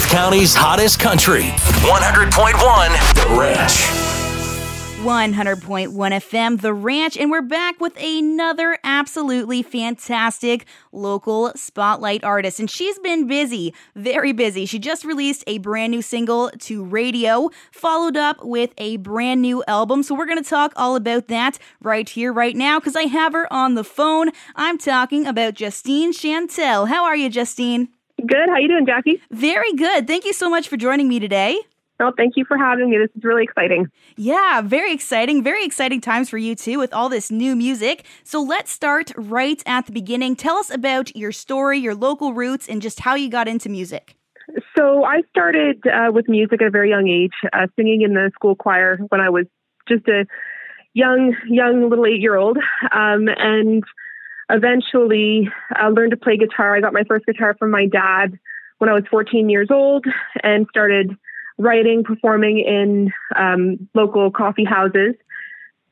County's hottest country. 100.1 The Ranch. 100.1 FM, The Ranch, and we're back with another absolutely fantastic local spotlight artist. And she's been busy, very busy. She just released a brand new single to radio, followed up with a brand new album. So we're going to talk all about that right here, right now, because I have her on the phone. I'm talking about Justine Chantel. How are you, Justine? Good. How are you doing, Jackie? Very good. Thank you so much for joining me today. Well, thank you for having me. This is really exciting. Yeah, very exciting. Very exciting times for you too with all this new music. So let's start right at the beginning. Tell us about your story, your local roots, and just how you got into music. So I started uh, with music at a very young age, uh, singing in the school choir when I was just a young, young little eight-year-old, um, and eventually uh, learned to play guitar. I got my first guitar from my dad when I was 14 years old, and started writing, performing in um, local coffee houses.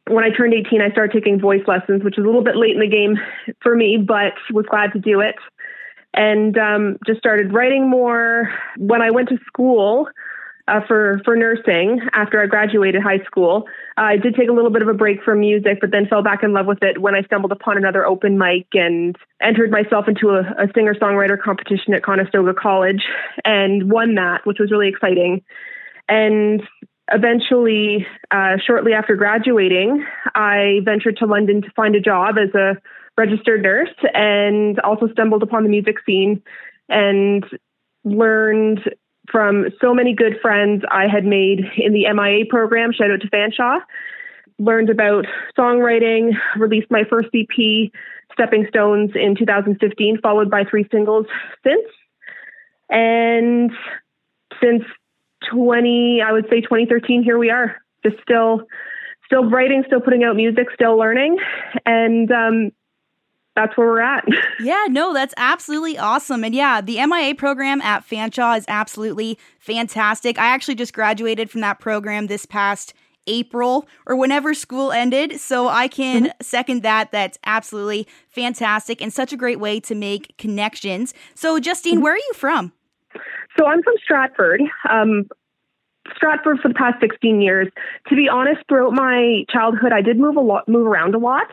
When I turned 18, I started taking voice lessons, which was a little bit late in the game for me, but was glad to do it. And um, just started writing more. When I went to school, uh, for for nursing after I graduated high school. Uh, I did take a little bit of a break from music, but then fell back in love with it when I stumbled upon another open mic and entered myself into a, a singer songwriter competition at Conestoga College and won that, which was really exciting. And eventually, uh, shortly after graduating, I ventured to London to find a job as a registered nurse and also stumbled upon the music scene and learned from so many good friends I had made in the MIA program. Shout out to Fanshawe. Learned about songwriting, released my first EP, Stepping Stones, in 2015, followed by three singles since. And since 20, I would say 2013, here we are. Just still, still writing, still putting out music, still learning, and um, that's where we're at. yeah, no, that's absolutely awesome. And yeah, the MIA program at Fanshawe is absolutely fantastic. I actually just graduated from that program this past April or whenever school ended. So I can mm-hmm. second that. That's absolutely fantastic and such a great way to make connections. So, Justine, mm-hmm. where are you from? So I'm from Stratford. Um, Stratford for the past 16 years. To be honest, throughout my childhood, I did move a lot, move around a lot.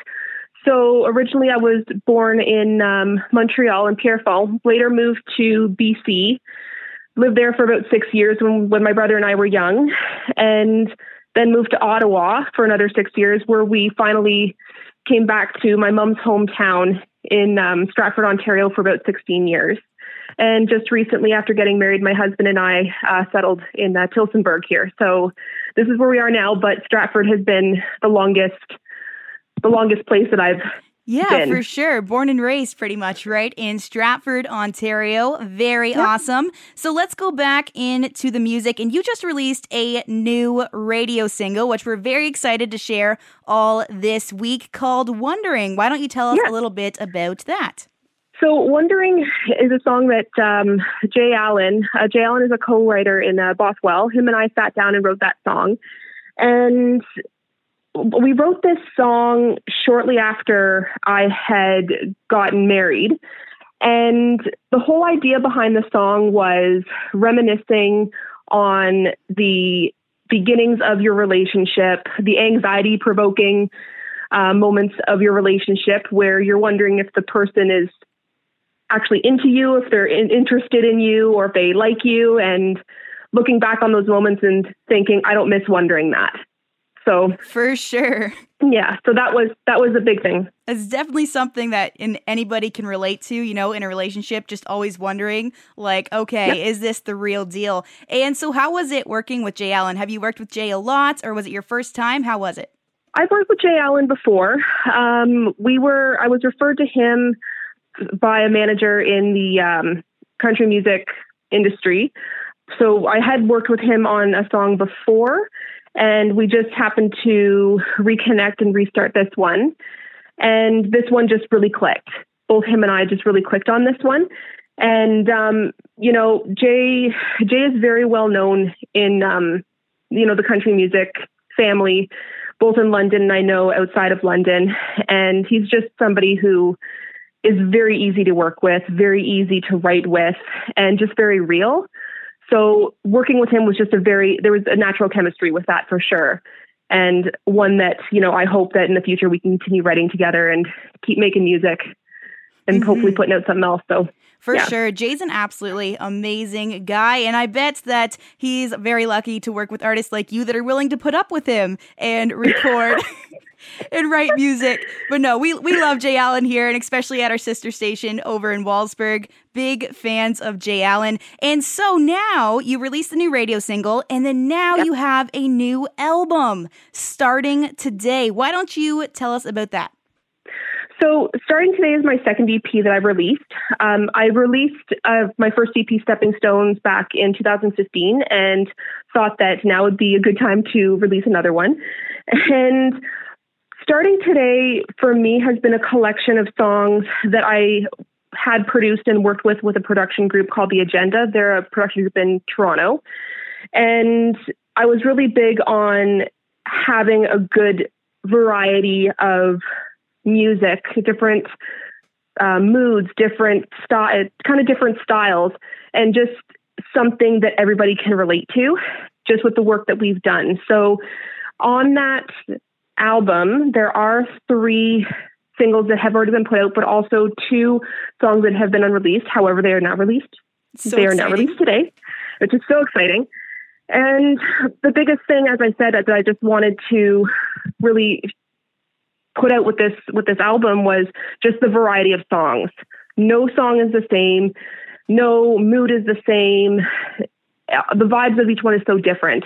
So originally, I was born in um, Montreal in Pierrefonds. Later, moved to BC. Lived there for about six years when, when my brother and I were young, and then moved to Ottawa for another six years, where we finally came back to my mom's hometown in um, Stratford, Ontario, for about 16 years. And just recently, after getting married, my husband and I uh, settled in uh, Tillsonburg here. So this is where we are now. But Stratford has been the longest the longest place that I've yeah, been. for sure. Born and raised pretty much, right? In Stratford, Ontario. Very yeah. awesome. So let's go back into the music. And you just released a new radio single, which we're very excited to share all this week called Wondering. Why don't you tell us yeah. a little bit about that? So, Wondering is a song that um, Jay Allen, uh, Jay Allen is a co writer in uh, Bothwell. Him and I sat down and wrote that song. And we wrote this song shortly after I had gotten married. And the whole idea behind the song was reminiscing on the beginnings of your relationship, the anxiety provoking uh, moments of your relationship where you're wondering if the person is actually into you, if they're in- interested in you, or if they like you, and looking back on those moments and thinking, I don't miss wondering that. So for sure. Yeah, so that was that was a big thing. It's definitely something that in anybody can relate to, you know, in a relationship, just always wondering, like, okay, yep. is this the real deal? And so how was it working with Jay Allen? Have you worked with Jay a lot or was it your first time? How was it? I've worked with Jay Allen before. Um, we were I was referred to him by a manager in the um, country music industry. So I had worked with him on a song before and we just happened to reconnect and restart this one. And this one just really clicked. Both him and I just really clicked on this one. And um, you know, Jay Jay is very well known in um, you know the country music family, both in London and I know outside of London. And he's just somebody who is very easy to work with, very easy to write with, and just very real. So working with him was just a very there was a natural chemistry with that for sure. And one that, you know, I hope that in the future we can continue writing together and keep making music and mm-hmm. hopefully putting out something else. So for yeah. sure. Jay's an absolutely amazing guy. And I bet that he's very lucky to work with artists like you that are willing to put up with him and record and write music. But no, we, we love Jay Allen here, and especially at our sister station over in Wallaceburg. Big fans of Jay Allen. And so now you released the new radio single, and then now yep. you have a new album starting today. Why don't you tell us about that? So, starting today is my second EP that I've released. Um, I released uh, my first EP, Stepping Stones, back in 2015, and thought that now would be a good time to release another one. And starting today for me has been a collection of songs that I had produced and worked with with a production group called The Agenda. They're a production group in Toronto. And I was really big on having a good variety of music, different uh, moods, different kind of different styles, and just something that everybody can relate to, just with the work that we've done. So on that album, there are three singles that have already been put out, but also two songs that have been unreleased. However, they are not released. So they are not released today, which is so exciting. And the biggest thing, as I said, that I just wanted to really put out with this with this album was just the variety of songs. No song is the same. No mood is the same. The vibes of each one is so different,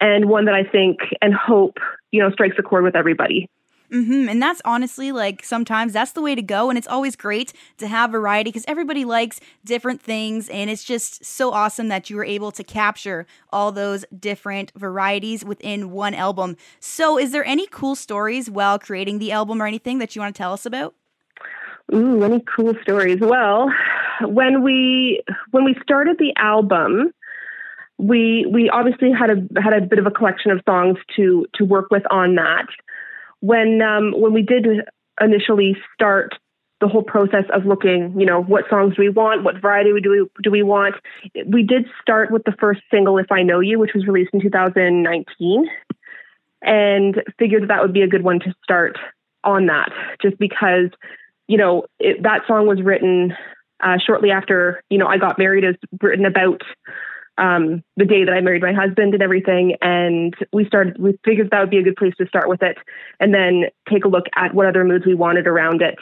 and one that I think and hope you know strikes a chord with everybody. Mm-hmm. And that's honestly like sometimes that's the way to go. And it's always great to have variety because everybody likes different things. And it's just so awesome that you were able to capture all those different varieties within one album. So, is there any cool stories while creating the album or anything that you want to tell us about? Ooh, any cool stories? Well, when we when we started the album, we we obviously had a had a bit of a collection of songs to to work with on that when um, when we did initially start the whole process of looking, you know, what songs do we want, what variety do we do we want. We did start with the first single, "If I Know You," which was released in 2019, and figured that would be a good one to start on that, just because, you know, it, that song was written uh, shortly after, you know, I got married. Is written about um, the day that I married my husband and everything. And we started, we figured that would be a good place to start with it and then take a look at what other moods we wanted around it.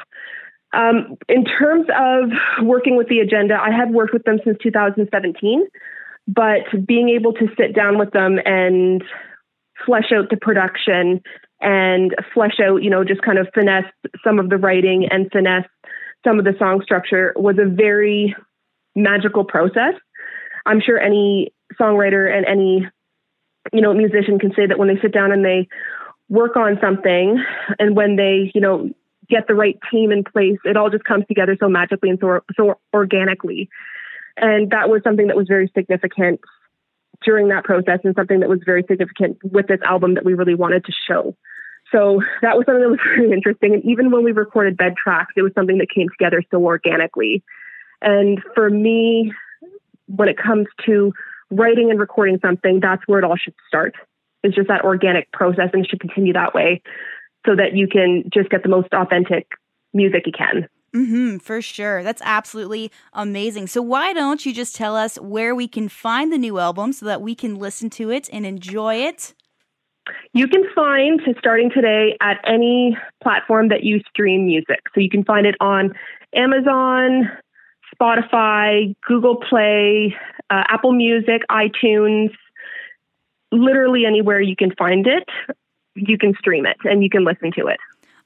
Um, in terms of working with the agenda, I had worked with them since 2017, but being able to sit down with them and flesh out the production and flesh out, you know, just kind of finesse some of the writing and finesse some of the song structure was a very magical process. I'm sure any songwriter and any you know musician can say that when they sit down and they work on something and when they you know get the right team in place it all just comes together so magically and so so organically. And that was something that was very significant during that process and something that was very significant with this album that we really wanted to show. So that was something that was very interesting. And even when we recorded bed tracks it was something that came together so organically. And for me when it comes to writing and recording something, that's where it all should start. It's just that organic process and it should continue that way so that you can just get the most authentic music you can. Mm-hmm, for sure. That's absolutely amazing. So, why don't you just tell us where we can find the new album so that we can listen to it and enjoy it? You can find starting today at any platform that you stream music. So, you can find it on Amazon, Spotify, Google Play, uh, Apple Music, iTunes, literally anywhere you can find it, you can stream it and you can listen to it.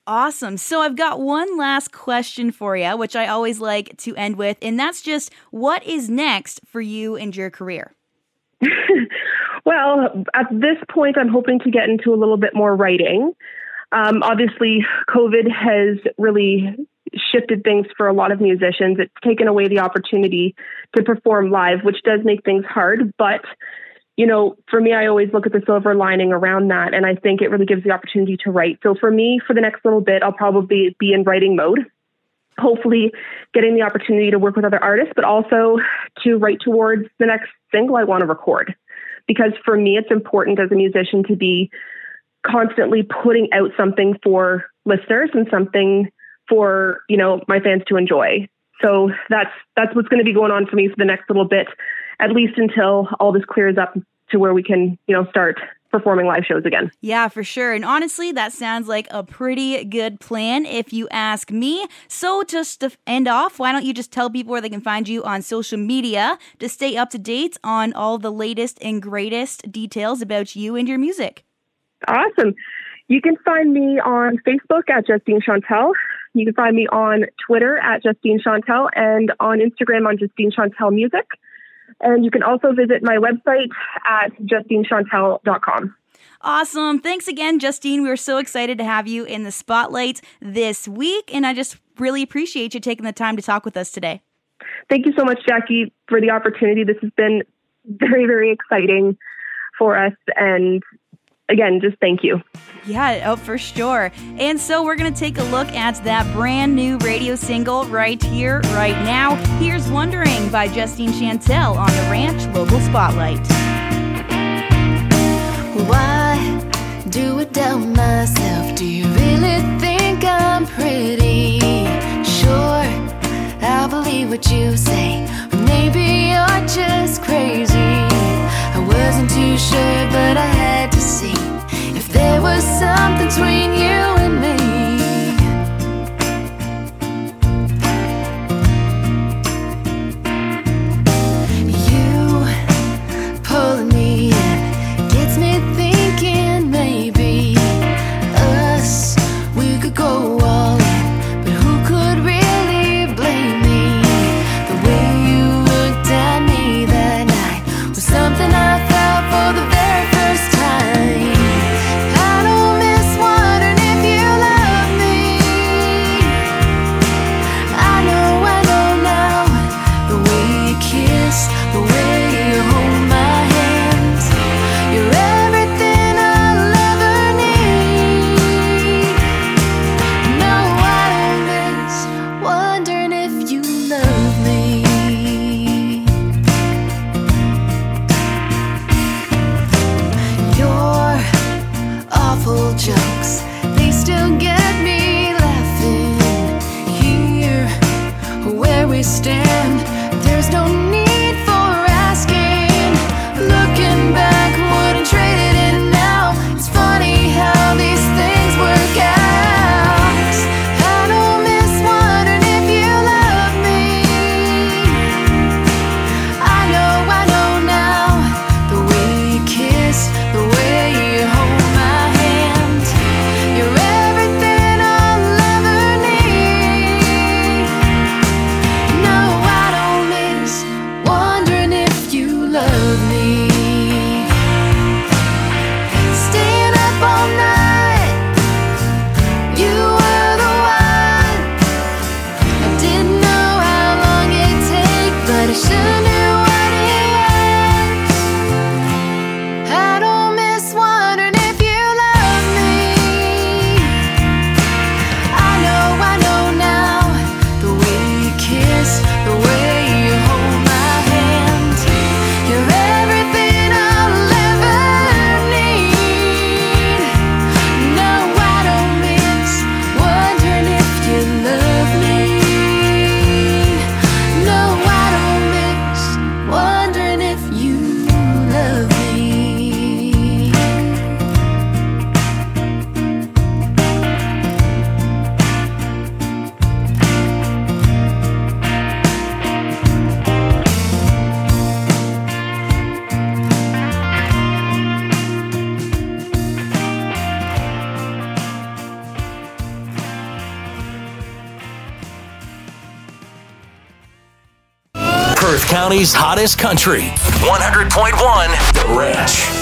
Awesome. So I've got one last question for you, which I always like to end with, and that's just what is next for you and your career? well, at this point, I'm hoping to get into a little bit more writing. Um, obviously, COVID has really shifted things for a lot of musicians. It's taken away the opportunity to perform live, which does make things hard. But, you know, for me, I always look at the silver lining around that. And I think it really gives the opportunity to write. So for me, for the next little bit, I'll probably be in writing mode. hopefully getting the opportunity to work with other artists, but also to write towards the next single I want to record. Because for me, it's important as a musician to be constantly putting out something for listeners and something for you know my fans to enjoy. So that's that's what's going to be going on for me for the next little bit, at least until all this clears up to where we can you know start performing live shows again. Yeah, for sure. And honestly, that sounds like a pretty good plan if you ask me. So, just to end off, why don't you just tell people where they can find you on social media to stay up to date on all the latest and greatest details about you and your music? Awesome. You can find me on Facebook at Justine Chantel. You can find me on Twitter at Justine Chantel and on Instagram on Justine Chantel Music. And you can also visit my website at justinechantel.com. Awesome. Thanks again, Justine. We are so excited to have you in the spotlight this week. And I just really appreciate you taking the time to talk with us today. Thank you so much, Jackie, for the opportunity. This has been very, very exciting for us. And again, just thank you. Yeah, oh, for sure. And so we're going to take a look at that brand new radio single right here, right now. Here's Wondering by Justine Chantel on the Ranch Local Spotlight. Why do it down myself? Do you really think I'm pretty? Sure, I'll believe what you say. Or maybe you're just crazy. I wasn't too sure, but I had something between you wondering if you love me. County's hottest country. 100.1 The Ranch.